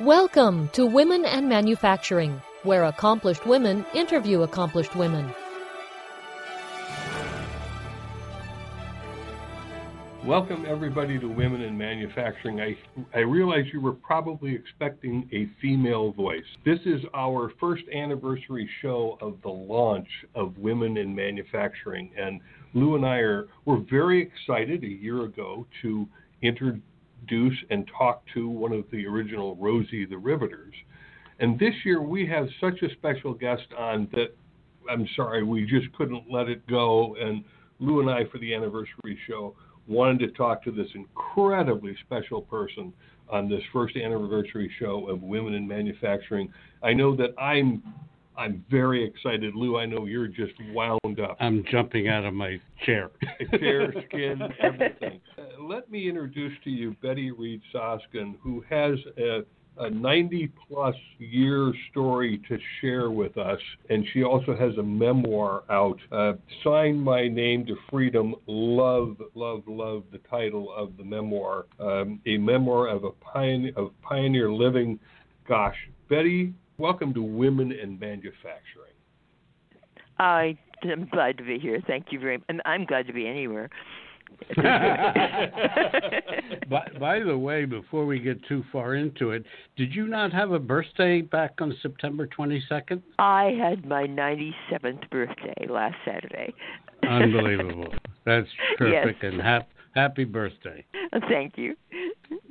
Welcome to Women and Manufacturing, where accomplished women interview accomplished women. Welcome everybody to Women in Manufacturing. I, I realize you were probably expecting a female voice. This is our first anniversary show of the launch of Women in Manufacturing, and Lou and I are were very excited a year ago to introduce introduce and talk to one of the original Rosie the Riveters. And this year we have such a special guest on that I'm sorry, we just couldn't let it go. And Lou and I, for the anniversary show, wanted to talk to this incredibly special person on this first anniversary show of Women in Manufacturing. I know that I'm I'm very excited. Lou, I know you're just wound up. I'm jumping out of my chair. chair, skin, everything. Let me introduce to you Betty Reid Soskin, who has a, a 90 plus year story to share with us. And she also has a memoir out, uh, Sign My Name to Freedom. Love, love, love the title of the memoir. Um, a memoir of a pioneer, of pioneer living. Gosh, Betty, Welcome to Women in Manufacturing. I am glad to be here. Thank you very much. And I'm glad to be anywhere. by, by the way, before we get too far into it, did you not have a birthday back on September 22nd? I had my 97th birthday last Saturday. Unbelievable. That's perfect. Yes. And ha- happy birthday. Thank you.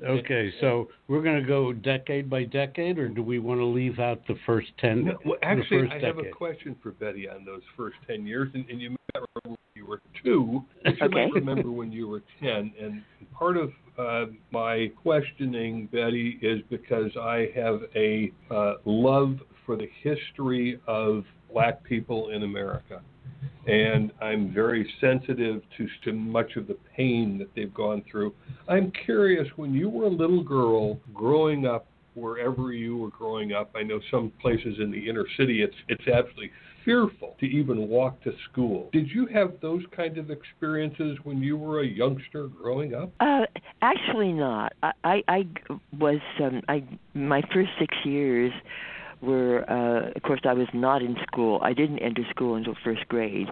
Okay, so we're going to go decade by decade, or do we want to leave out the first 10? No, well, actually, I have a question for Betty on those first 10 years. And, and you might remember when you were two, but you Okay. might remember when you were 10. And part of uh, my questioning, Betty, is because I have a uh, love for the history of black people in America. And I'm very sensitive to, to much of the pain that they've gone through. I'm curious, when you were a little girl growing up wherever you were growing up, I know some places in the inner city it's it's absolutely fearful to even walk to school. Did you have those kind of experiences when you were a youngster growing up? Uh, actually, not. I, I, I was um, I my first six years were uh of course I was not in school. I didn't enter school until first grade.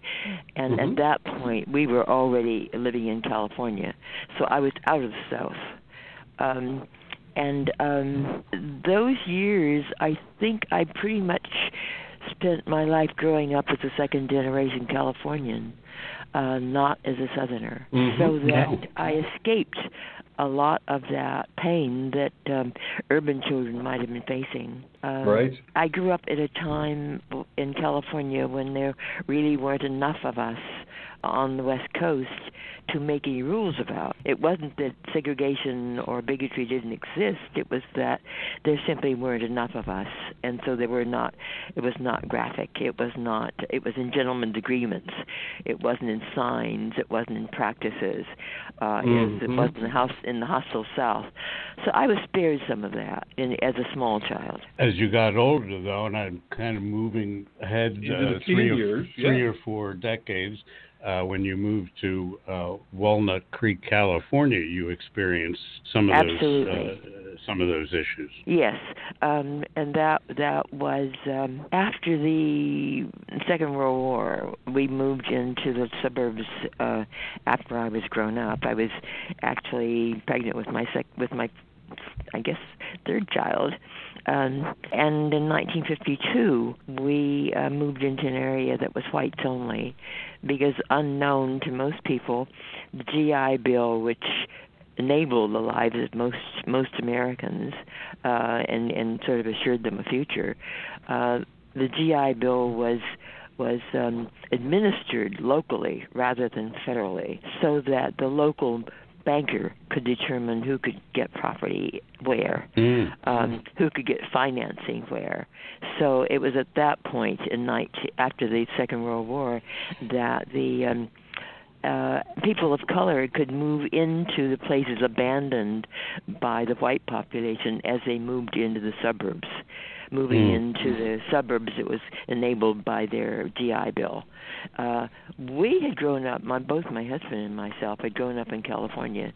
And Mhm. at that point we were already living in California. So I was out of the south. Um and um those years I think I pretty much spent my life growing up as a second generation Californian, uh not as a southerner. Mhm. So that. I escaped a lot of that pain that um, urban children might have been facing. Um, Right. I grew up at a time in California when there really weren't enough of us on the West Coast to make any rules about. It wasn't that segregation or bigotry didn't exist. It was that there simply weren't enough of us, and so there were not. It was not graphic. It was not. It was in gentlemen's agreements. It wasn't in signs. It wasn't in practices. Uh, as It Mhm. wasn't in the house in the hostile South. So I was spared some of that in, as a small child. As you got older, though, and I'm kind of moving ahead uh, three, teen or, years, three yeah. or four decades, uh, when you moved to uh, Walnut Creek, California, you experienced some of Absolutely. those uh, some of those issues. Yes, um, and that that was um, after the Second World War. We moved into the suburbs uh, after I was grown up. I was actually pregnant with my sec- with my, I guess, third child. Um, and in 1952, we uh, moved into an area that was whites only, because unknown to most people, the GI Bill, which enabled the lives of most most Americans uh, and and sort of assured them a future. Uh, the GI Bill was was um, administered locally rather than federally, so that the local banker could determine who could get property where, um, who could get financing where. So it was at that point in 19, after the Second World War that the um, uh, people of color could move into the places abandoned by the white population as they moved into the suburbs. Moving Mm. into the suburbs, it was enabled by their GI Bill. Uh, we had grown up, my both my husband and myself had grown up in California,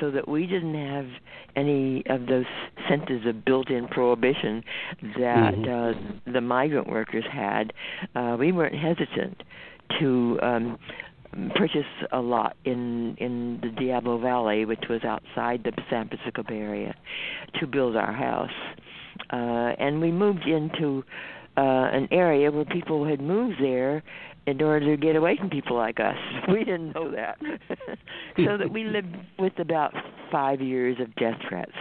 so that we didn't have any of those senses of built-in prohibition that Mhm. uh, the migrant workers had. Uh, we weren't hesitant to um, purchase a lot in in the Diablo Valley, which was outside the San Francisco Bay Area, to build our house. Uh, and we moved into uh, an area where people had moved there in order to get away from people like us. We didn't know that. so that we lived with about five years of death threats.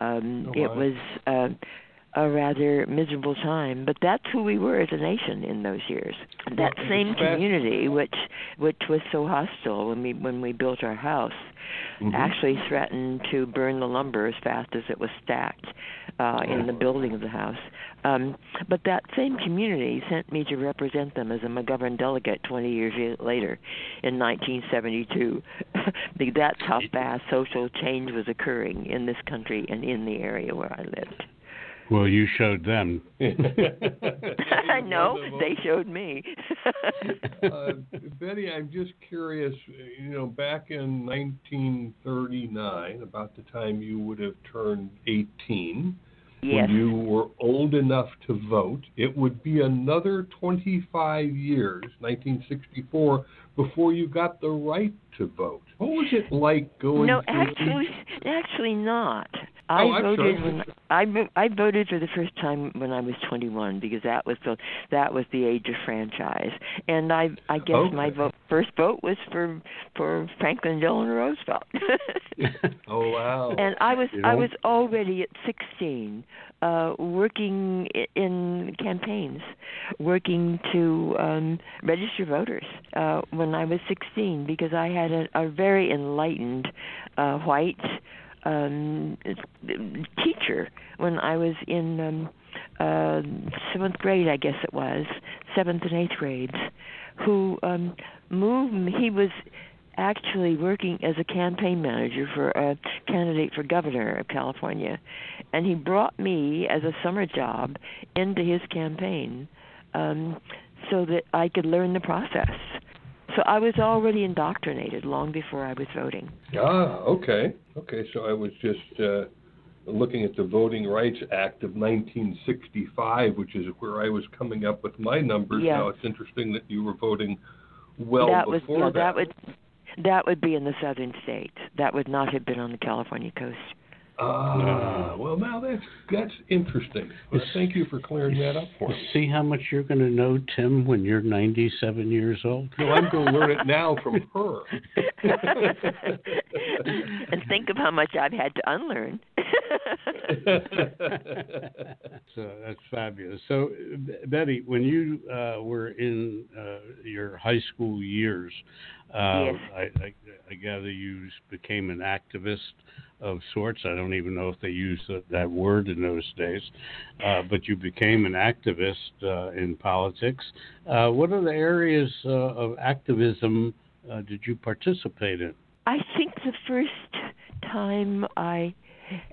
Um, Oh, It was uh, a rather miserable time, but that's who we were as a nation in those years. That same community, which which was so hostile when we when we built our house, Mhm. actually threatened to burn the lumber as fast as it was stacked uh, in the building of the house. Um, but that same community sent me to represent them as a McGovern delegate 20 years later in 1972. Because That's how fast social change was occurring in this country and in the area where I lived. Well, you showed them. I know they showed me. uh, Betty, I'm just curious. You know, back in 1939, about the time you would have turned 18, yes. when you were old enough to vote, it would be another 25 years, 1964, before you got the right to vote. What was it like going? No, through actually, each- actually not. I Oh, voted sorry. when I I voted for the first time when I was 21 because that was the that was the age of franchise, and I I guess my Okay. vote first vote was for for Franklin Delano Roosevelt. Oh wow! and I was You I was already at 16 uh working in campaigns working to um register voters uh when I was 16 because I had a, a very enlightened uh white um teacher when I was in um uh seventh grade I guess it was seventh and eighth grades who um moved he was actually working as a campaign manager for a candidate for governor of California and he brought me as a summer job into his campaign um so that I could learn the process. So I was already indoctrinated long before I was voting. Ah, okay, okay. So I was just uh, looking at the Voting Rights Act of 1965, which is where I was coming up with my numbers. Yeah. Now it's interesting that you were voting well that was before yeah, that. that would that would be in the southern states. That would not have been on the California coast. Ah, well, now that's that's interesting. Well, thank you for clearing that up for me. See how much you're going to know, Tim, when you're 97 years old? No, I'm going to learn it now from her. and think of how much I've had to unlearn. so that's fabulous. So, Betty, when you uh, were in uh, your high school years, uh, Yes. I, I, I gather you became an activist of sorts. I don't even know if they use that, that word in those days, uh, but you became an activist uh, in politics. Uh, what the areas uh, of activism uh, did you participate in? I think the first time I,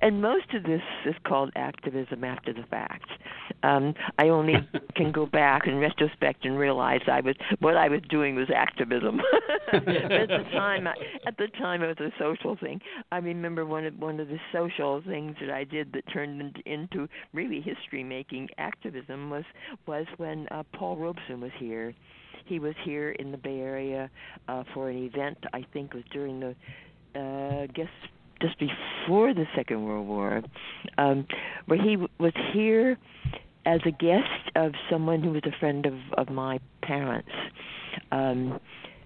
and most of this is called activism after the fact. Um, I only can go back in retrospect and realize I was what I was doing was activism. at the time, I, at the time, it was a social thing. I remember one of one of the social things that I did that turned into, into really history making activism was was when uh, Paul Robeson was here. He was here in the Bay Area uh, for an event. I think was during the, uh, guess just before the Second World War, um, where he was here as a guest of someone who was a friend of of my parents, um,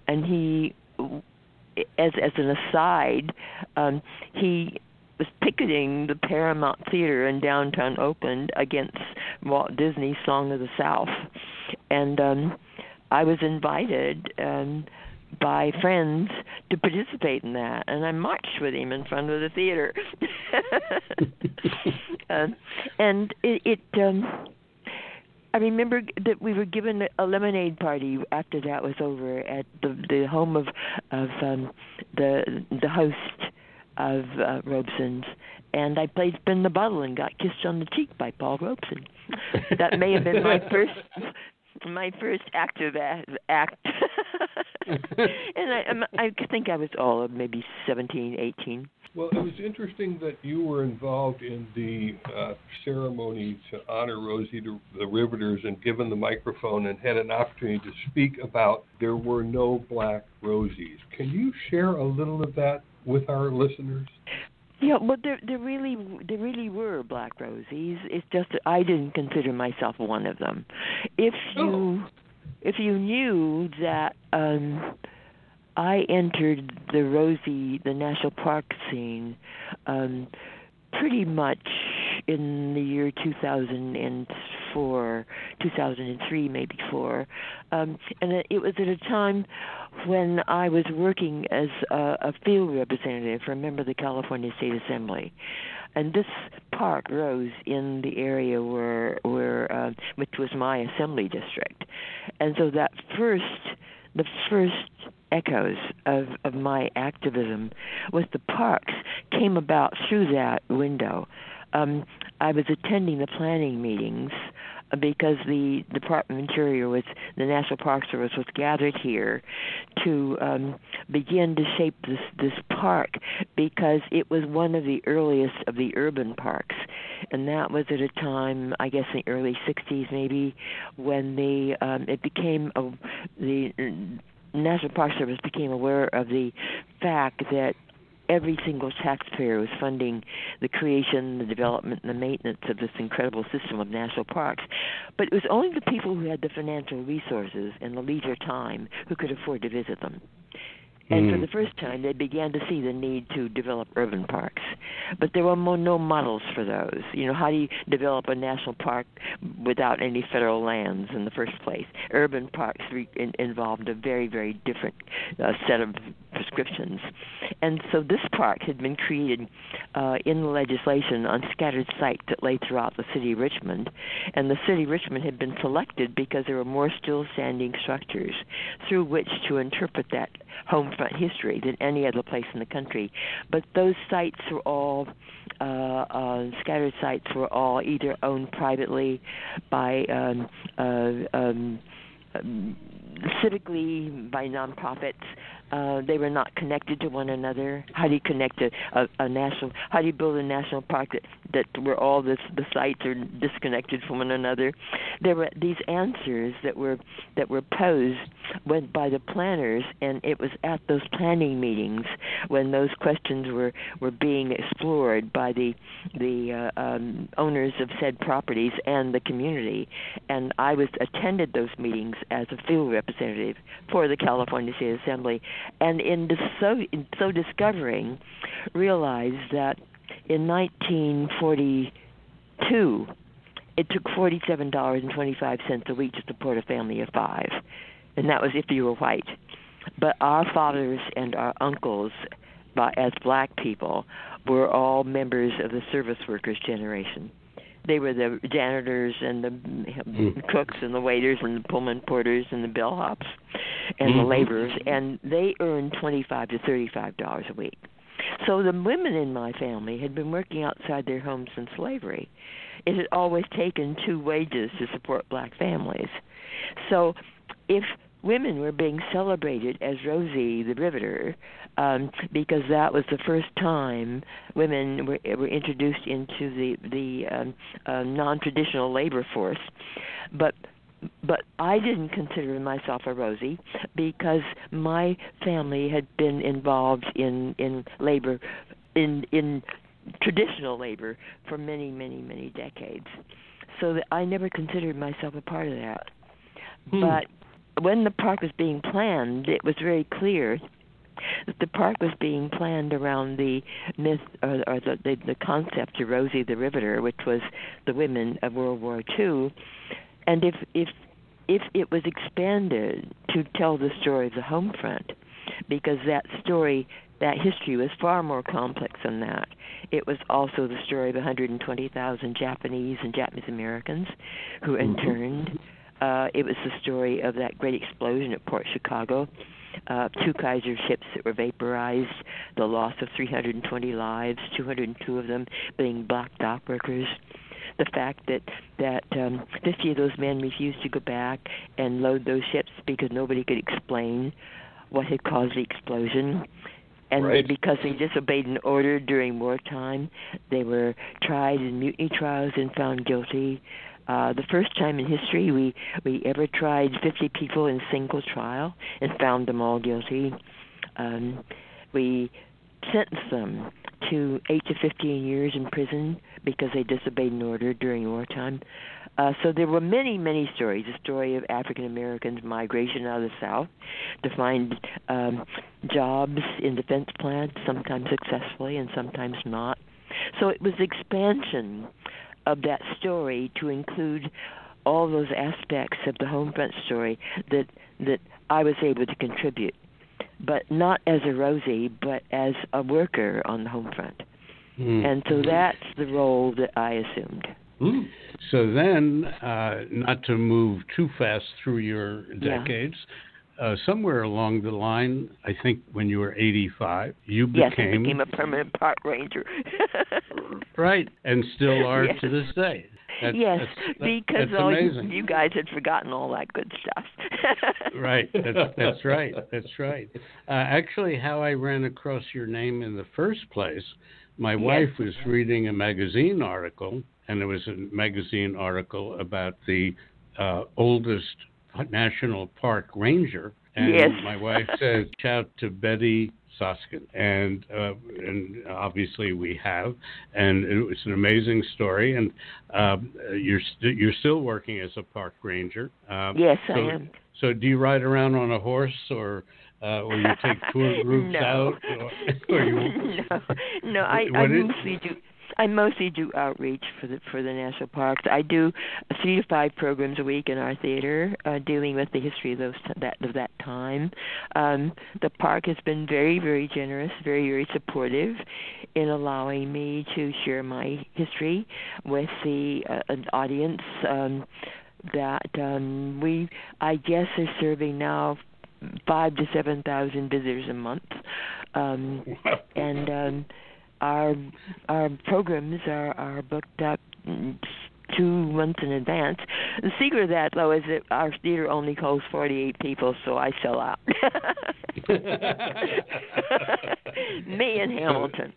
and he, as as an aside, um, he was picketing the Paramount Theater in downtown Oakland against Walt Disney's Song of the South, and um, I was invited. Um, by friends to participate in that, and I marched with him in front of the theater. uh, and it, it um, I remember that we were given a lemonade party after that was over at the the home of of um, the the host of uh, Robeson's, and I played spin the bottle and got kissed on the cheek by Paul Robeson. that may have been my first my first active act. and I I think I was all of maybe 17, 18. Well, it was interesting that you were involved in the uh, ceremony to honor Rosie the, the Riveters and given the microphone and had an opportunity to speak about there were no black Rosies. Can you share a little of that with our listeners? Yeah, well, there there really there really were black rosies. It's just that I didn't consider myself one of them. If you oh. if you knew that um I entered the Rosie the national park scene um pretty much in the year 2004, 2003, maybe four, um, and it was at a time when I was working as a, a field representative for a member of the California State Assembly, and this park rose in the area where where uh, which was my assembly district, and so that first the first echoes of, of my activism with the parks came about through that window. Um, I was attending the planning meetings because the Department of Interior was the National Park Service was gathered here to um, begin to shape this this park because it was one of the earliest of the urban parks, and that was at a time I guess in the early '60s maybe when the um, it became a, the National Park Service became aware of the fact that every single taxpayer was funding the creation, the development, and the maintenance of this incredible system of national parks. But it was only the people who had the financial resources and the leisure time who could afford to visit them. And mm. for the first time, they began to see the need to develop urban parks. But there were no models for those. You know, how do you develop a national park without any federal lands in the first place? Urban parks re- in- involved a very, very different uh, set of prescriptions. And so this park had been created uh, in the legislation on scattered sites that lay throughout the city of Richmond. And the city of Richmond had been selected because there were more still standing structures through which to interpret that home front history than any other place in the country. But those sites were all uh, uh, scattered sites were all either owned privately by um, uh, um, um, civically by nonprofits uh, they were not connected to one another. How do you connect a, a, a national? How do you build a national park that that where all this, the sites are disconnected from one another? There were these answers that were that were posed when, by the planners, and it was at those planning meetings when those questions were were being explored by the the uh, um, owners of said properties and the community. And I was attended those meetings as a field representative for the California State Assembly and in so in so discovering, realized that in 1942, it took forty-seven dollars and twenty-five cents a week to support a family of five, and that was if you were white. But our fathers and our uncles, as black people, were all members of the service workers generation they were the janitors and the mm. cooks and the waiters and the Pullman porters and the bellhops and mm-hmm. the laborers, and they earned twenty-five to thirty-five dollars a week. So the women in my family had been working outside their homes since slavery. It had always taken two wages to support black families. So if women were being celebrated as Rosie the Riveter um, because that was the first time women were, were introduced into the the um, uh, non-traditional labor force. But but I didn't consider myself a Rosie because my family had been involved in in labor in in traditional labor for many many many decades so that I never considered myself a part of that hmm. but when the park was being planned, it was very clear that the park was being planned around the myth or, or the, the the concept of Rosie the Riveter, which was the women of World War II, and if if if it was expanded to tell the story of the home front, because that story that history was far more complex than that. It was also the story of 120,000 Japanese and Japanese Americans who mm-hmm. Uh, it was the story of that great explosion at Port Chicago, uh, two Kaiser ships that were vaporized, the loss of 320 lives, 202 of them being black dock workers. The fact that that um, 50 of those men refused to go back and load those ships because nobody could explain what had caused the explosion and right. because they disobeyed an order during wartime, they were tried in mutiny trials and found guilty. Uh, the first time in history we we ever tried 50 people in single trial and found them all guilty. Um, we sentenced them to eight to 15 years in prison because they disobeyed an order during wartime. Uh, so there were many, many stories. The story of African Americans' migration out of the South to find um, jobs in defense plants, sometimes successfully and sometimes not. So it was expansion of that story to include all those aspects of the home front story that that I was able to contribute, but not as a Rosie, but as a worker on the home front. Mm. And so that's the role that I assumed. Mm. So then, uh, not to move too fast through your Yeah. Uh, somewhere along the line, I think when you were 85, you Yes, I became became a permanent park ranger. right, and still are Yes. to this day. That- yes, that's- that- because that's all you, you guys had forgotten all that good stuff. Right, that's, that's right, that's right. Uh, actually, how I ran across your name in the first place, my Yes. wife was reading a magazine article, and it was a magazine article about the uh, oldest national park ranger. And Yes. my wife said, "Shout to Betty Soskin," and uh, and obviously we have, and it was an amazing story. And um, you're st- you're still working as a park ranger. Um, yes, I so- am. so do you ride around on a horse, or uh, or you take tour groups no. out, or, or you? no, no, I, I mostly do. I mostly do outreach for the for the national parks. I do three to five programs a week in our theater, uh, dealing with the history of those that of that time. Um, the park has been very very generous, very very supportive in allowing me to share my history with the uh, an audience. Um, that um, we, I guess, are serving now five to seven thousand visitors a month, um, and um, our our programs are are booked up two months in advance. The secret of that, though, is that our theater only holds forty eight people, so I sell out. Me and Hamilton.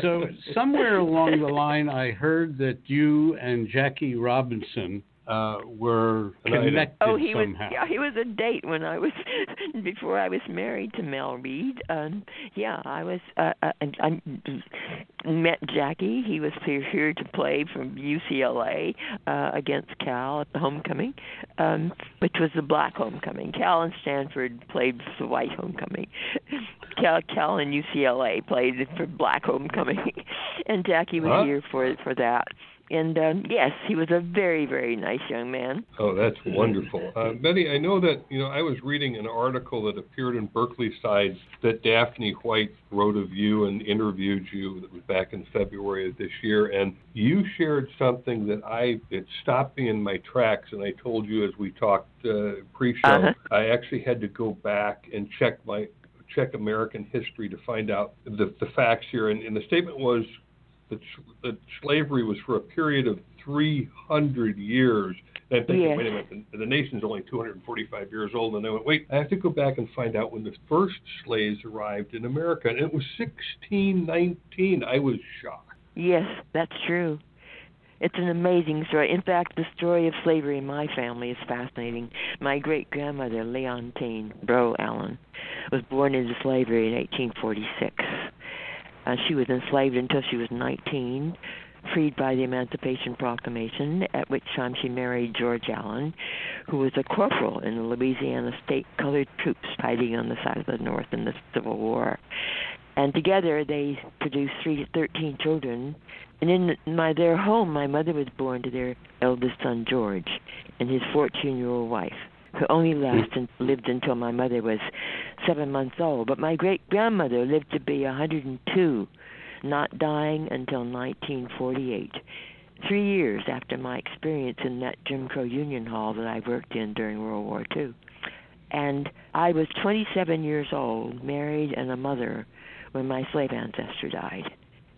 so somewhere along the line, I heard that you and Jackie Robinson uh, were An item. connected Oh, he was yeah, he was a date when I was before I was married to Mel Reid. Um, yeah, I was uh, uh, I, I met Jackie. He was here, here to play from UCLA uh, against Cal at the homecoming, um, which was the black homecoming. Cal and Stanford played for the white homecoming. Cal, Cal and UCLA played for black homecoming, and Jackie was Huh? here for for that. And um, yes, he was a very very nice young man. Oh, that's wonderful. Uh, Betty, I know that, you know, I was reading an article that appeared in Berkeley Sides that Daphne White wrote of you and interviewed you that was back in February of this year. And you shared something that I, it stopped me in my tracks. And I told you as we talked uh, pre show, Uh-huh. I actually had to go back and check my, check American history to find out the, the facts here. And, and the statement was that, that slavery was for a period of 300 years. And I'm thinking, Yes. wait a minute, the, the nation's only 245 years old. And I went, wait, I have to go back and find out when the first slaves arrived in America. And it was 1619. I was shocked. Yes, that's true. It's an amazing story. In fact, the story of slavery in my family is fascinating. My great grandmother, Leontine Breaux Allen, was born into slavery in 1846. Uh, she was enslaved until she was 19, freed by the Emancipation Proclamation, at which time she married George Allen, who was a corporal in the Louisiana State Colored Troops fighting on the side of the North in the Civil War. And together they produced three, 13 children. And in my their home, my mother was born to their eldest son George and his 14-year-old wife, who only hmm. lasted lived until my mother was seven months old. But my great grandmother lived to be 102, not dying until 1948. Three years after my experience in that Jim Crow Union Hall that I worked in during World War II. And I was 27 years old, married and a mother when my slave ancestor died.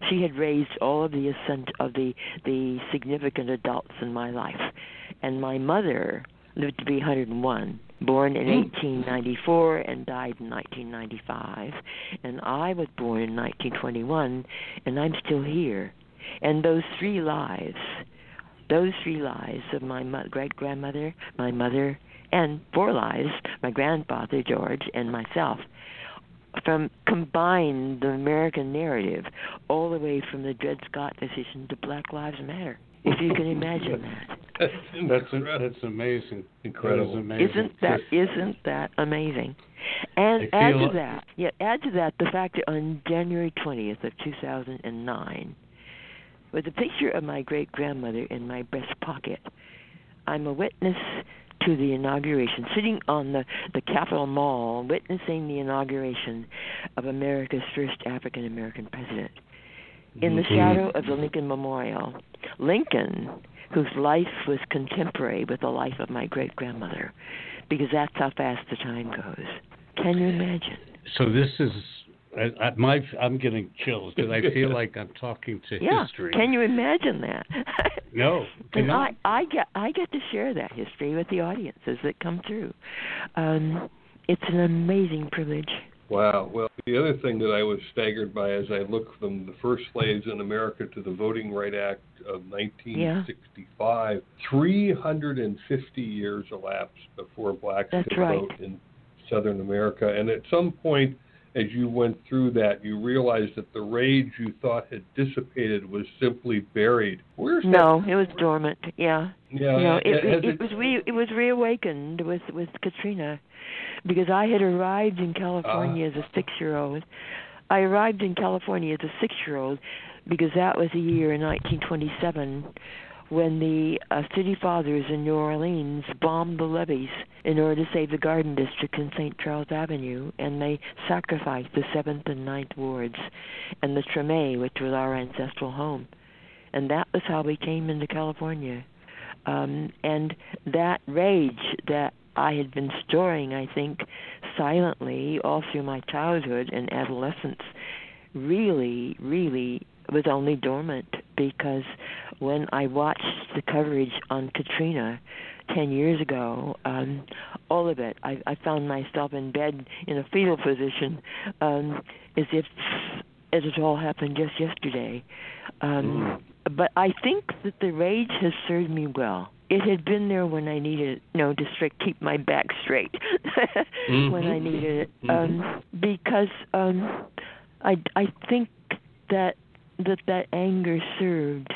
She had raised all of the ascent of the the significant adults in my life, and my mother lived to be 101, born in hmm. 1894 and died in 1995, and I was born in 1921, and I'm still here. And those three lives, those three lives of my great grandmother, my mother, and four lives, my grandfather George and myself, from combined the American narrative all the way from the Dred Scott decision to Black Lives Matter. If you can imagine that. That's that's amazing. Incredible. That is amazing. Isn't that isn't that amazing? And I add feel- to that, yeah, add to that the fact that on January 20th of 2009, with a picture of my great grandmother in my breast pocket, I'm a witness to the inauguration, sitting on the the Capitol Mall, witnessing the inauguration of America's first African American president. In the Mhm. shadow of the Lincoln Memorial, Lincoln, whose life was contemporary with the life of my great grandmother, because that's how fast the time goes. Can you imagine? So this is I, I, my. I'm getting chills because I feel like I'm talking to Yeah. history. Can you imagine that? No, and. I, I get I get to share that history with the audiences that come through. Um, it's an amazing privilege. Wow. Well, the other thing that I was staggered by as I look from the first slaves in America to the Voting Right Act of 1965, 350 years elapsed before blacks That's could right. vote in Southern America. And at some point, as you went through that, you realized that the rage you thought had dissipated was simply buried. Where's No, it was dormant. Yeah. that? Yeah. no, it, has it, it was re, it was reawakened with with Katrina, because I had arrived in California as a six year old. I arrived in California as a six year old because that was the year in 1927 when the uh, city fathers in New Orleans bombed the levees in order to save the Garden District in St. Charles Avenue, and they sacrificed the Seventh and Ninth wards and the Treme, which was our ancestral home, and that was how we came into California um, and that rage that I had been storing, I think, silently all through my childhood and adolescence, really, really was only dormant because when I watched the coverage on Katrina ten years ago, um, all of it, I, I found myself in bed in a fetal position, um, as if as it all happened just yesterday. Um, but I think that the rage has served me well. It had been there when I needed, you know, to straight, keep my back straight when I Mhm. needed it, um, because um, I I think that that that anger served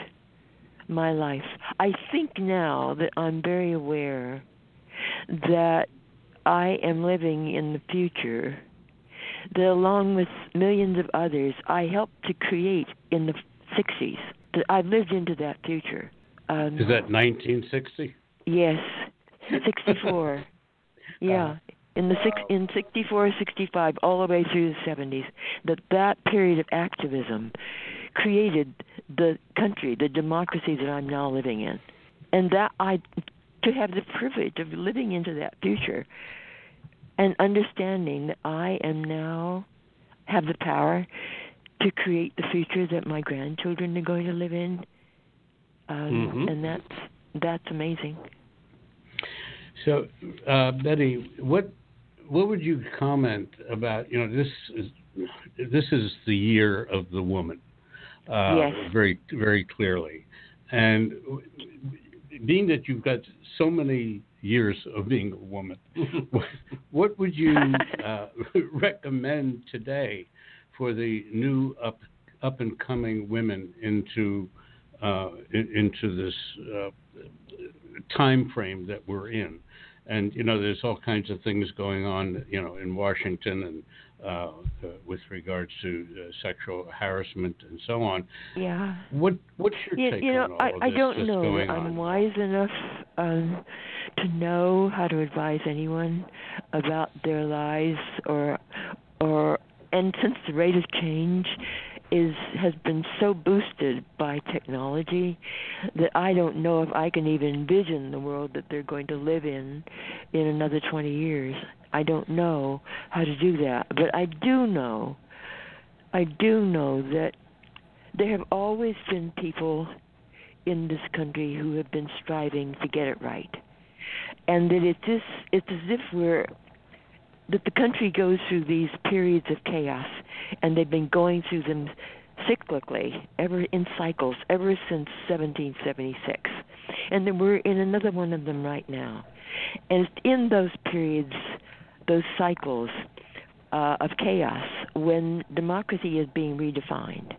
my life. I think now that I'm very aware that I am living in the future that along with millions of others I helped to create in the 60s. That I've lived into that future. Um, Is that 1960? Yes, 64. yeah, in the six in 64, 65, all the way through the 70s. That that period of activism created the country, the democracy that I'm now living in, and that I to have the privilege of living into that future and understanding that I am now have the power to create the future that my grandchildren are going to live in. Um, Mhm. and that's that's amazing. So, uh, Betty, what what would you comment about? You know, this is this is the year of the woman, uh, Yes. very very clearly, and being that you've got so many years of being a woman, what, what would you uh, recommend today for the new up up and coming women into uh, in, into this uh, time frame that we're in? And you know, there's all kinds of things going on, you know, in Washington and uh, uh, with regards to uh, sexual harassment and so on. Yeah. What what's your You, take you know, on all I, of I don't know I'm on? wise enough um, to know how to advise anyone about their lives or or and since the rate of change is has been so boosted by technology that I don't know if I can even envision the world that they're going to live in in another 20 years. I don't know how to do that, but I do know I do know that there have always been people in this country who have been striving to get it right. And that it's just it's as if we're that the country goes through these periods of chaos and they've been going through them cyclically ever in cycles ever since 1776 and then we're in another one of them right now. And it's in those periods those cycles uh, of chaos when democracy is being redefined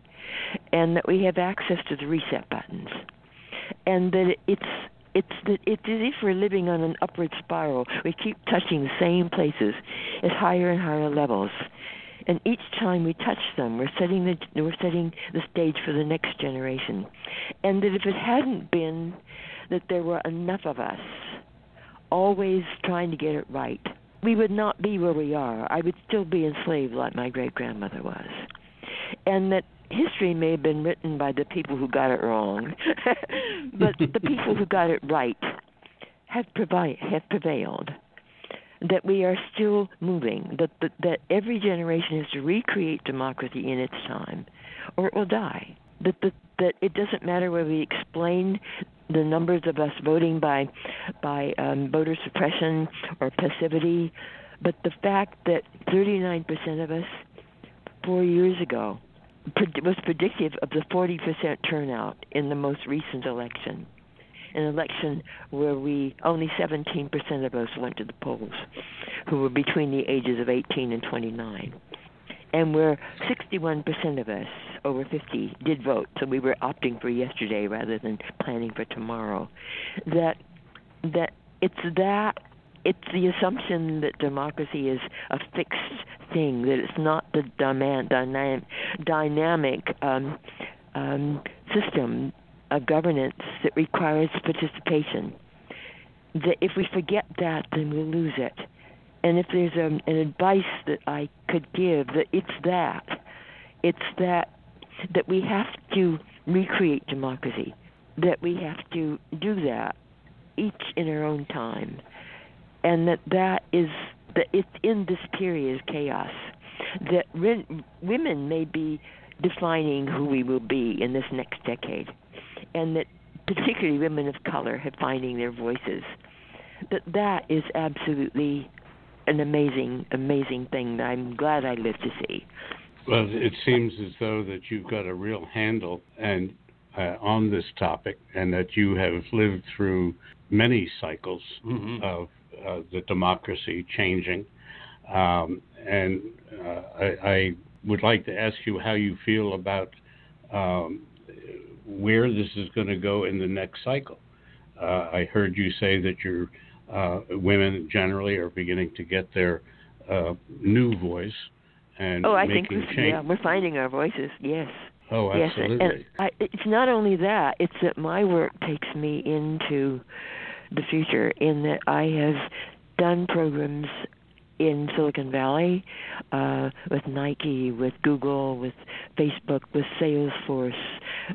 and that we have access to the reset buttons. And that it's it's the, it's as if we're living on an upward spiral. We keep touching the same places at higher and higher levels, and each time we touch them, we're setting the we're setting the stage for the next generation. And that if it hadn't been that there were enough of us always trying to get it right, we would not be where we are. I would still be enslaved like my great grandmother was. And that history may have been written by the people who got it wrong, but the people who got it right have, provi- have prevailed. That we are still moving. That, that that every generation has to recreate democracy in its time, or it will die. That that that it doesn't matter whether we explain the numbers of us voting by by um, voter suppression or passivity, but the fact that 39% of us four years ago was predictive of the 40% turnout in the most recent election, an election where we only 17% of us went to the polls, who were between the ages of 18 and 29, and where 61% of us over 50 did vote, so we were opting for yesterday rather than planning for tomorrow. That that it's that it's the assumption that democracy is a fixed thing, that it's not the dynamic, dynamic, dynamic um, um, system of governance that requires participation. That if we forget that, then we'll lose it. And if there's um, an advice that I could give, that it's that, it's that that we have to recreate democracy, that we have to do that each in our own time and that that is that it's in this period of chaos that re- women may be defining who we will be in this next decade, and that particularly women of color have finding their voices. That that is absolutely an amazing, amazing thing that I'm glad I lived to see. Well, it seems as though that you've got a real handle and uh, on this topic, and that you have lived through many cycles mm-hmm. of uh, the democracy changing. Um, and uh, I, I, would like to ask you how you feel about um, where this is going to go in the next cycle. Uh, I heard you say that your uh, women generally are beginning to get their uh, new voice and oh, I think yeah, we're finding our voices. Yes. Oh, absolutely. Yes, and I, it's not only that; it's that my work takes me into the future in that I have done programs in Silicon Valley uh, with Nike, with Google, with Facebook, with Salesforce,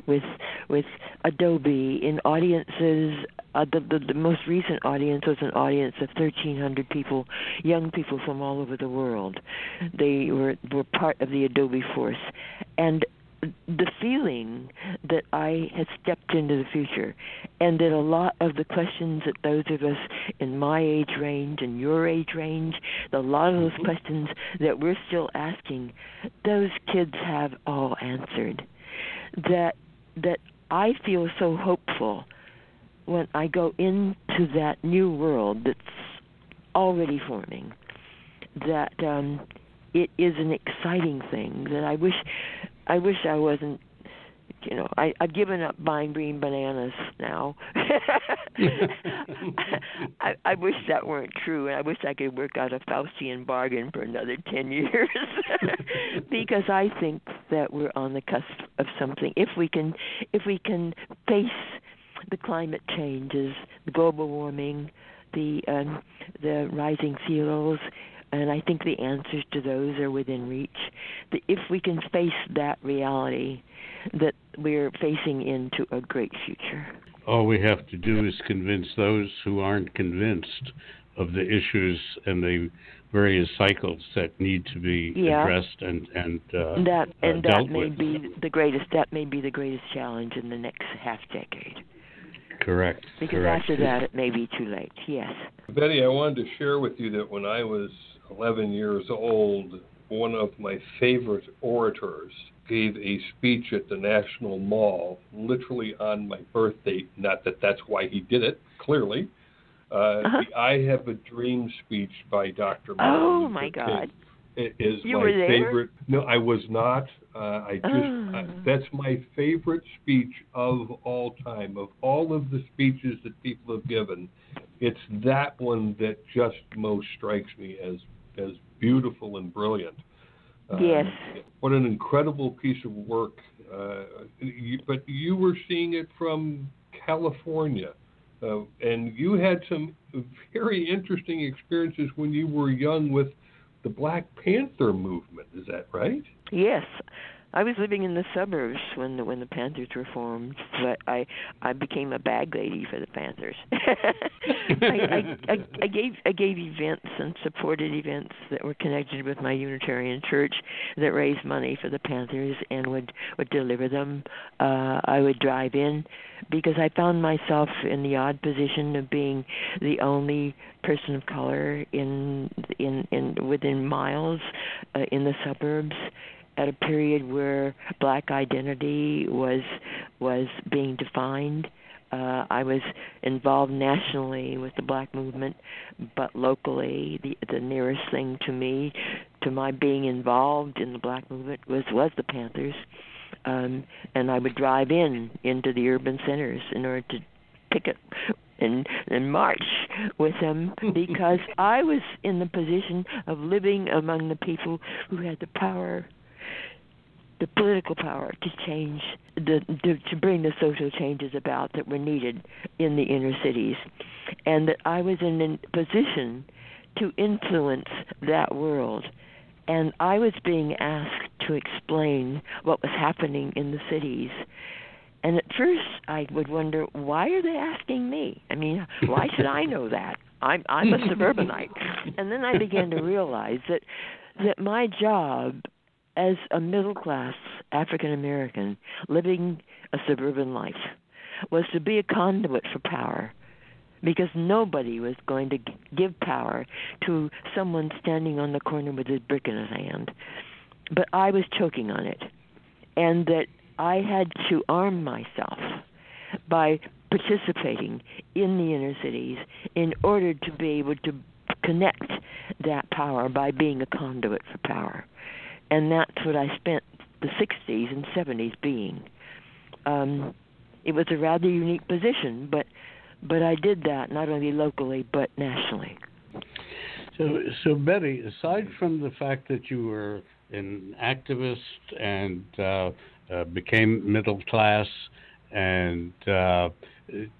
with with Adobe in audiences. Uh, the, the the most recent audience was an audience of 1,300 people, young people from all over the world. They were were part of the Adobe force, and the feeling that I had stepped into the future, and that a lot of the questions that those of us in my age range and your age range, a lot of those mm-hmm. questions that we're still asking, those kids have all answered. That that I feel so hopeful when I go into that new world that's already forming. That um, it is an exciting thing that I wish I wish I wasn't you know, I, I've given up buying green bananas now. I, I wish that weren't true, and I wish I could work out a Faustian bargain for another ten years, because I think that we're on the cusp of something. If we can, if we can face the climate changes, the global warming, the um, the rising sea levels, and I think the answers to those are within reach. The, if we can face that reality, that we're facing into a great future. All we have to do is convince those who aren't convinced of the issues and the various cycles that need to be yeah. addressed and and uh, that and uh, that may with. be the greatest that may be the greatest challenge in the next half decade. Correct. Because correct. after that, it may be too late. Yes. Betty, I wanted to share with you that when I was 11 years old, one of my favorite orators gave a speech at the National Mall, literally on my birthday. Not that that's why he did it, clearly. Uh, Uh-huh. The I Have a Dream speech by Dr. Martin Oh Luther my God. i- Is You my were there? favorite. No, I was not. Uh, I just Oh. I, that's my favorite speech of all time. Of all of the speeches that people have given, it's that one that just most strikes me as as beautiful and brilliant. Um, Yes. What an incredible piece of work. Uh, you, but you were seeing it from California. Uh, and you had some very interesting experiences when you were young with the Black Panther movement. Is that right? Yes. I was living in the suburbs when the when the Panthers were formed, but I I became a bag lady for the Panthers. I, I, I I gave I gave events and supported events that were connected with my Unitarian church that raised money for the Panthers and would would deliver them. Uh I would drive in because I found myself in the odd position of being the only person of color in in in within miles uh, in the suburbs at a period where black identity was was being defined. Uh, I was involved nationally with the black movement, but locally, the the nearest thing to me, to my being involved in the black movement, was was the Panthers, um, and I would drive in into the urban centers in order to picket and and march with them because I was in the position of living among the people who had the power the political power to change the to, to bring the social changes about that were needed in the inner cities. And that I was in a position to influence that world. And I was being asked to explain what was happening in the cities. And at first I would wonder why are they asking me? I mean why should I know that? I'm I'm a suburbanite. And then I began to realize that that my job as a middle class African American living a suburban life was to be a conduit for power because nobody was going to give power to someone standing on the corner with a brick in his hand. But I was choking on it, and that I had to arm myself by participating in the inner cities in order to be able to connect that power by being a conduit for power and that's what I spent the 60s and 70s being. Um, it was a rather unique position, but but I did that not only locally but nationally. So, so Betty, aside from the fact that you were an activist and uh, uh, became middle class, and uh,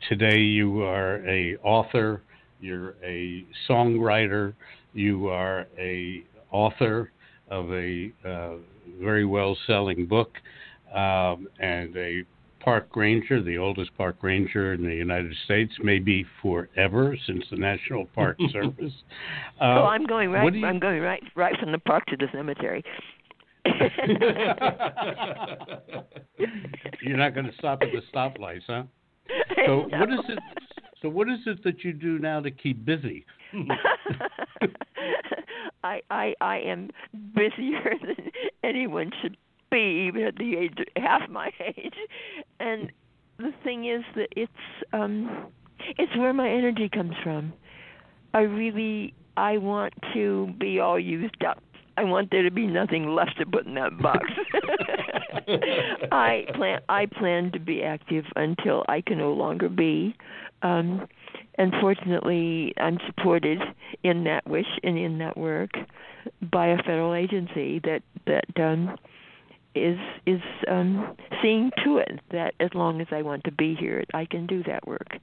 today you are a author, you're a songwriter, you are a author of a uh, very well-selling book, um, and a park ranger, the oldest park ranger in the United States, maybe forever since the National Park Service. Uh, oh, I'm going right. you- I'm going right right from the park to the cemetery. You're not going to stop at the stoplights, huh? So what is it? So what is it that you do now to keep busy? I I I am busier than anyone should be, even at the age half my age. And the thing is that it's um it's where my energy comes from. I really I want to be all used up. I want there to be nothing left to put in that box. I plan I plan to be active until I can no longer be. Um and fortunately I'm supported in that wish and in that work by a federal agency that that um is is um seeing to it that as long as I want to be here I can do that work.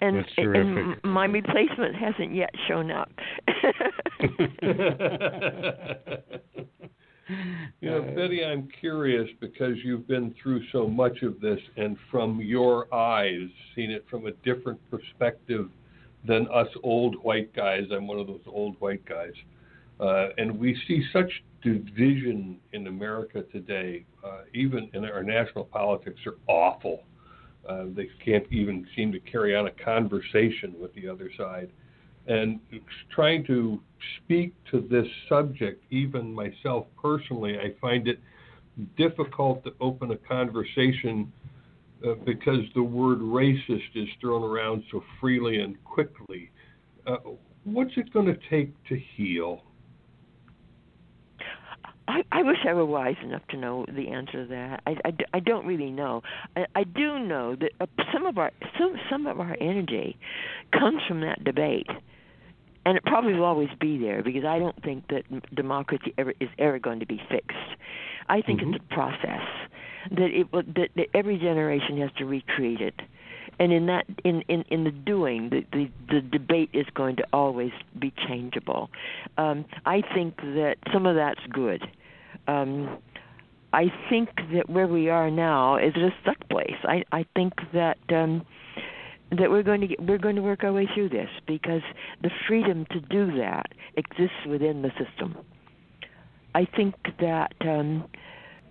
And, and my replacement hasn't yet shown up. you know, Betty, I'm curious because you've been through so much of this and from your eyes, seen it from a different perspective than us old white guys. I'm one of those old white guys. Uh, and we see such division in America today, uh, even in our national politics, are awful. Uh, they can't even seem to carry on a conversation with the other side. And trying to speak to this subject, even myself personally, I find it difficult to open a conversation uh, because the word racist is thrown around so freely and quickly. Uh, what's it going to take to heal? I, I wish I were wise enough to know the answer to that. I, I, I don't really know. I, I do know that uh, some of our some some of our energy comes from that debate, and it probably will always be there because I don't think that democracy ever is ever going to be fixed. I think mm-hmm. it's a process that it that, that every generation has to recreate it and in that in in in the doing the the, the debate is going to always be changeable um i think that some of that's good um i think that where we are now is a stuck place i i think that um that we're going to get, we're going to work our way through this because the freedom to do that exists within the system i think that um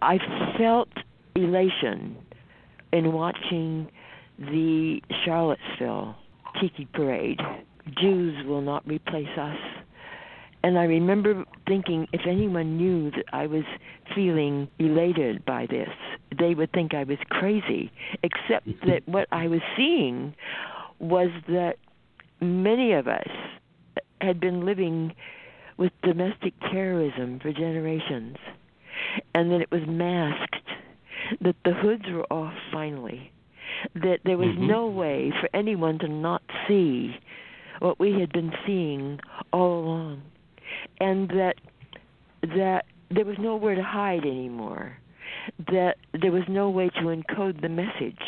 i felt elation in watching the Charlottesville Tiki Parade. Jews will not replace us. And I remember thinking if anyone knew that I was feeling elated by this, they would think I was crazy. Except that what I was seeing was that many of us had been living with domestic terrorism for generations, and that it was masked, that the hoods were off finally that there was mm-hmm. no way for anyone to not see what we had been seeing all along, and that that there was nowhere to hide anymore, that there was no way to encode the message,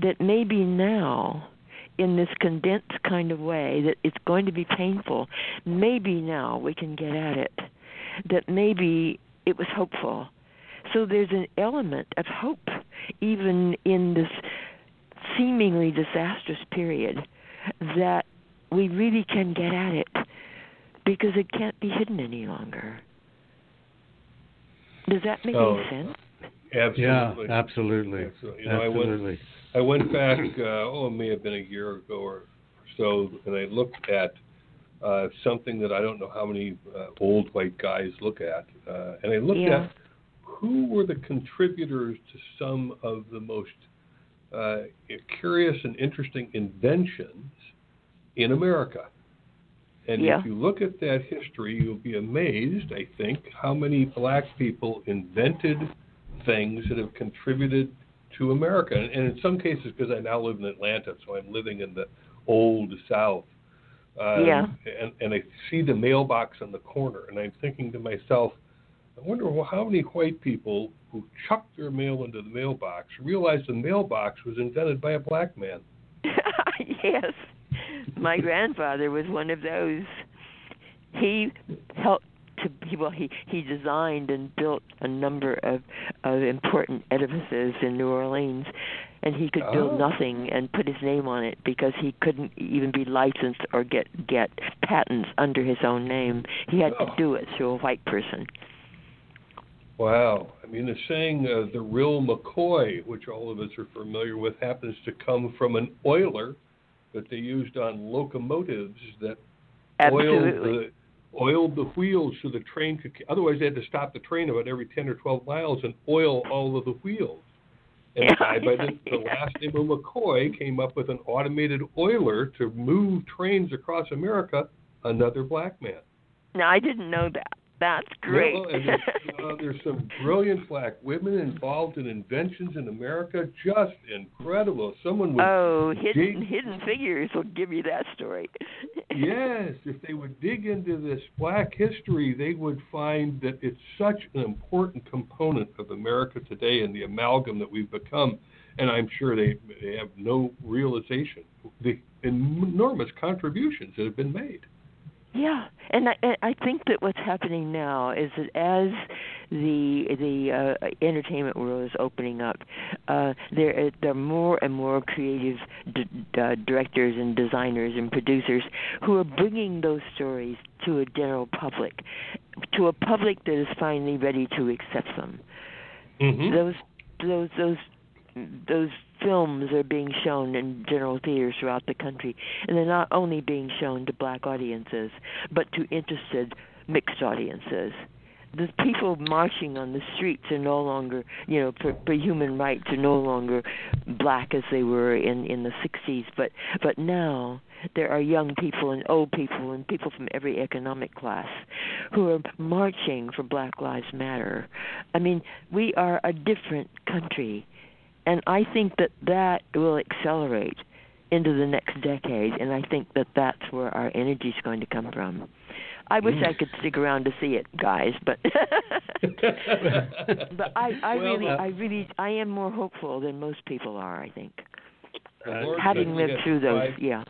that maybe now in this condensed kind of way that it's going to be painful, maybe now we can get at it, that maybe it was hopeful. So there's an element of hope even in this seemingly disastrous period that we really can get at it because it can't be hidden any longer. Does that make oh, any sense? Absolutely. Yeah, absolutely. absolutely. You know, absolutely. I went, I went back, uh, oh, it may have been a year ago or so, and I looked at uh, something that I don't know how many uh, old white guys look at, uh, and I looked yeah. at who were the contributors to some of the most uh, curious and interesting inventions in America. And yeah. if you look at that history, you'll be amazed, I think, how many black people invented things that have contributed to America. And, and in some cases, because I now live in Atlanta, so I'm living in the old South. Um, yeah. And, and I see the mailbox on the corner, and I'm thinking to myself, I wonder how many white people who chucked their mail into the mailbox realized the mailbox was invented by a black man. yes. My grandfather was one of those. He helped to well he he designed and built a number of of important edifices in New Orleans and he could build oh. nothing and put his name on it because he couldn't even be licensed or get get patents under his own name. He had oh. to do it through a white person. Wow. I mean, the saying uh, the real McCoy, which all of us are familiar with, happens to come from an oiler that they used on locomotives that oiled the, oiled the wheels so the train could. Otherwise, they had to stop the train about every 10 or 12 miles and oil all of the wheels. And a guy by the, the last name of McCoy came up with an automated oiler to move trains across America, another black man. Now, I didn't know that. That's great. Well, and there's, uh, there's some brilliant black women involved in inventions in America. Just incredible. Someone would oh, hidden dig- hidden figures will give you that story. yes, if they would dig into this black history, they would find that it's such an important component of America today and the amalgam that we've become. And I'm sure they, they have no realization the enormous contributions that have been made. Yeah, and I, I think that what's happening now is that as the the uh, entertainment world is opening up, uh, there there are more and more creative d- uh, directors and designers and producers who are bringing those stories to a general public, to a public that is finally ready to accept them. Mm-hmm. Those those those those films are being shown in general theaters throughout the country, and they're not only being shown to black audiences, but to interested mixed audiences. The people marching on the streets are no longer, you know, for, for human rights are no longer black as they were in in the 60s, but but now there are young people and old people and people from every economic class who are marching for Black Lives Matter. I mean, we are a different country and I think that that will accelerate into the next decade, and I think that that's where our energy is going to come from. I wish I could stick around to see it, guys, but but I, I Well, really, uh, I really, I am more hopeful than most people are. I think, Uh, having lived through those, five- yeah.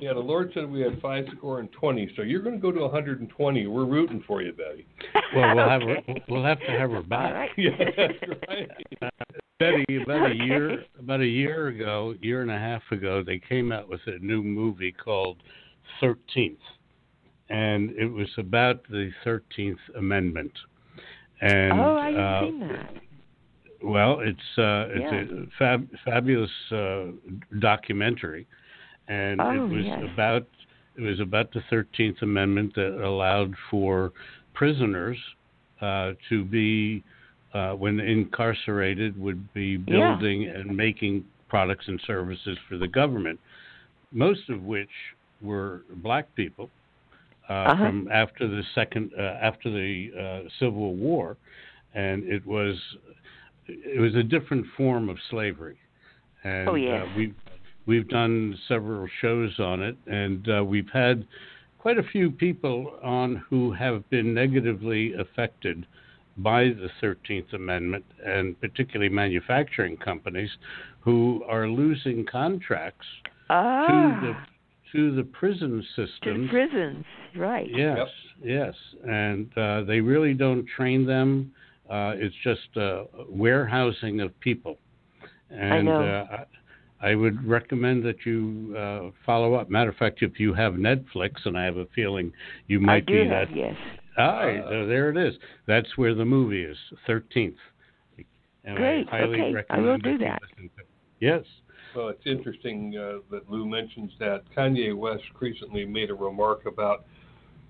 Yeah, the Lord said we had five score and twenty, so you're going to go to 120. We're rooting for you, Betty. Well, we'll have her, we'll have to have her back. right. Yeah, that's right. Betty, about a year about a year ago, year and a half ago, they came out with a new movie called Thirteenth, and it was about the Thirteenth Amendment. And oh, I haven't uh, seen that. Well, it's uh, it's Yeah. a fab, fabulous uh, documentary, and Oh, it was yes. about it was about the Thirteenth Amendment that allowed for prisoners uh, to be uh, when incarcerated would be Yeah. building and making products and services for the government, most of which were black people uh, Uh-huh. from after the second uh, after the uh, Civil War, and it was it was a different form of slavery. And Oh, uh, we've we've done several shows on it, and uh, we've had quite a few people on who have been negatively affected by the 13th Amendment, and particularly manufacturing companies who are losing contracts Ah, to the to the prison system. to prisons, right? Yes, Yep. yes, and uh, they really don't train them. Uh, it's just uh, warehousing of people, and know. Uh, I, I would recommend that you uh, follow up. Matter of fact, if you have Netflix, and I have a feeling you I might do be have, that. yes. Ah, Uh, there it is. That's where the movie is, Thirteenth. And Great, I highly okay, I will do you that. listen to it. Yes. Well, it's interesting uh, that Lou mentions that Kanye West recently made a remark about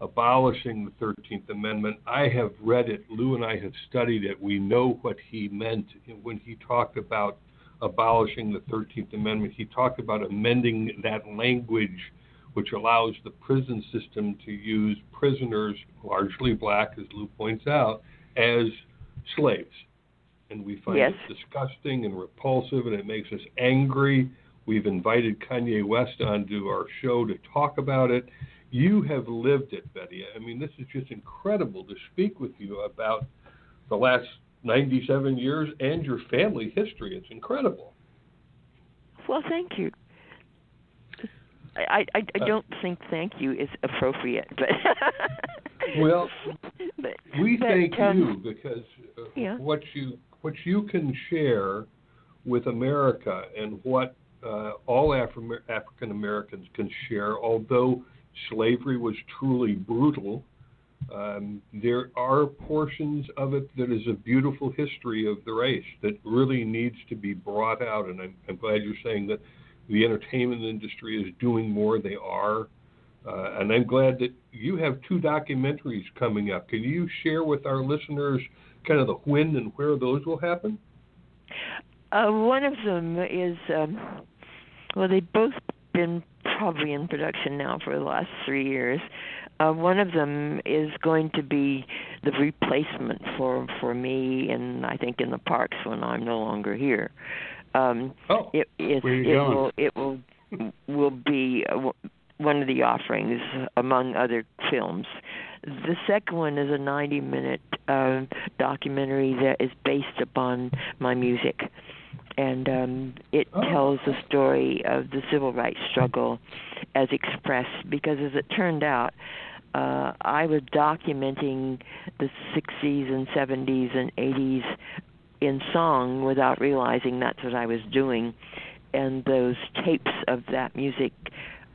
abolishing the 13th Amendment. I have read it. Lou and I have studied it. We know what he meant when he talked about abolishing the 13th Amendment. He talked about amending that language which allows the prison system to use prisoners, largely black, as Lou points out, as slaves. And we find Yes. it disgusting and repulsive, and it makes us angry. We've invited Kanye West onto our show to talk about it. You have lived it, Betty. I mean, this is just incredible to speak with you about the last 97 years and your family history. It's incredible. Well, thank you. I, I, I Uh, don't think thank you is appropriate, but Well, but, We but, thank um, you because uh, yeah. what you what you can share with America and what uh, all Afri- African Americans can share, although slavery was truly brutal, um, there are portions of it that is a beautiful history of the race that really needs to be brought out. And I'm, I'm glad you're saying that the entertainment industry is doing more. They are. Uh, and I'm glad that you have two documentaries coming up. Can you share with our listeners kind of the when and where those will happen? Uh, one of them is, um, well, they've both been probably in production now for the last three years. Uh, one of them is going to be the replacement for for me, and I think in the parks when I'm no longer here. Um, oh, it it, where you it going? will it will will be uh, one of the offerings among other films. The second one is a 90 minute uh, documentary that is based upon my music. And um, it Oh. tells the story of the civil rights struggle as expressed because, as it turned out, uh, I was documenting the 60s and 70s and 80s in song without realizing that's what I was doing. And those tapes of that music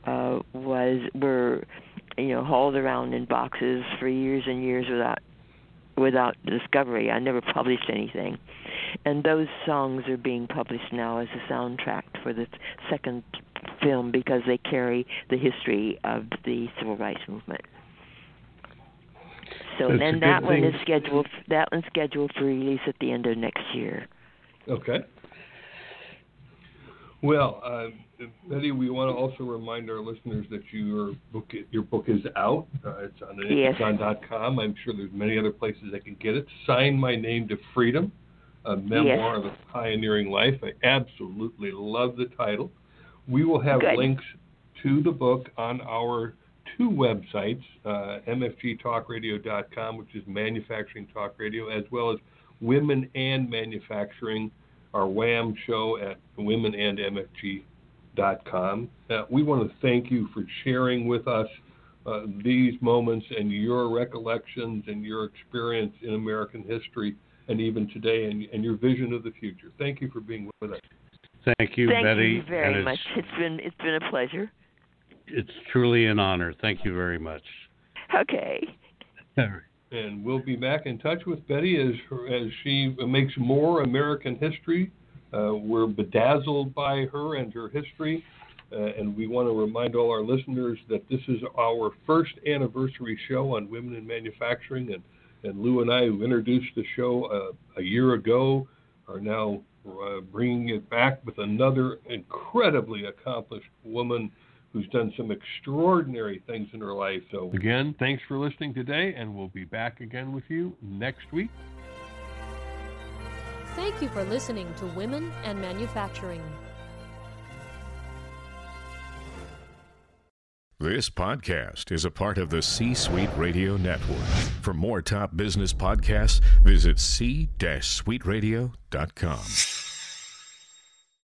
uh, was were you know hauled around in boxes for years and years without without discovery. I never published anything, and those songs are being published now as a soundtrack for the second film because they carry the history of the civil rights movement. So That's then that one thing. is scheduled. That one's scheduled for release at the end of next year. Okay. Well, uh, Betty, we want to also remind our listeners that your book your book is out. Uh, it's on Yes. Amazon.com. I'm sure there's many other places that can get it. Sign My Name to Freedom, a memoir of a pioneering life. I absolutely love the title. We will have Good. links to the book on our two websites, uh, mfgtalkradio.com, which is Manufacturing Talk Radio, as well as Women and Manufacturing, our WHAM show at Women and womenandmfg.com. Uh, we want to thank you for sharing with us uh, these moments and your recollections and your experience in American history and even today and, and your vision of the future. Thank you for being with us. Thank you, Thank Betty. Thank you very and much. It's, It's been it's been a pleasure. it's truly an honor. Thank you very much. Okay. And we'll be back in touch with Betty as as she makes more American history. Uh, we're bedazzled by her and her history, uh, and we want to remind all our listeners that this is our first anniversary show on women in manufacturing. And, and Lou and I, who introduced the show uh, a year ago, are now uh, bringing it back with another incredibly accomplished woman who's done some extraordinary things in her life. So, again, thanks for listening today, and we'll be back again with you next week. Thank you for listening to Women and Manufacturing. This podcast is a part of the C Suite Radio Network. For more top business podcasts, visit c-suiteradio.com.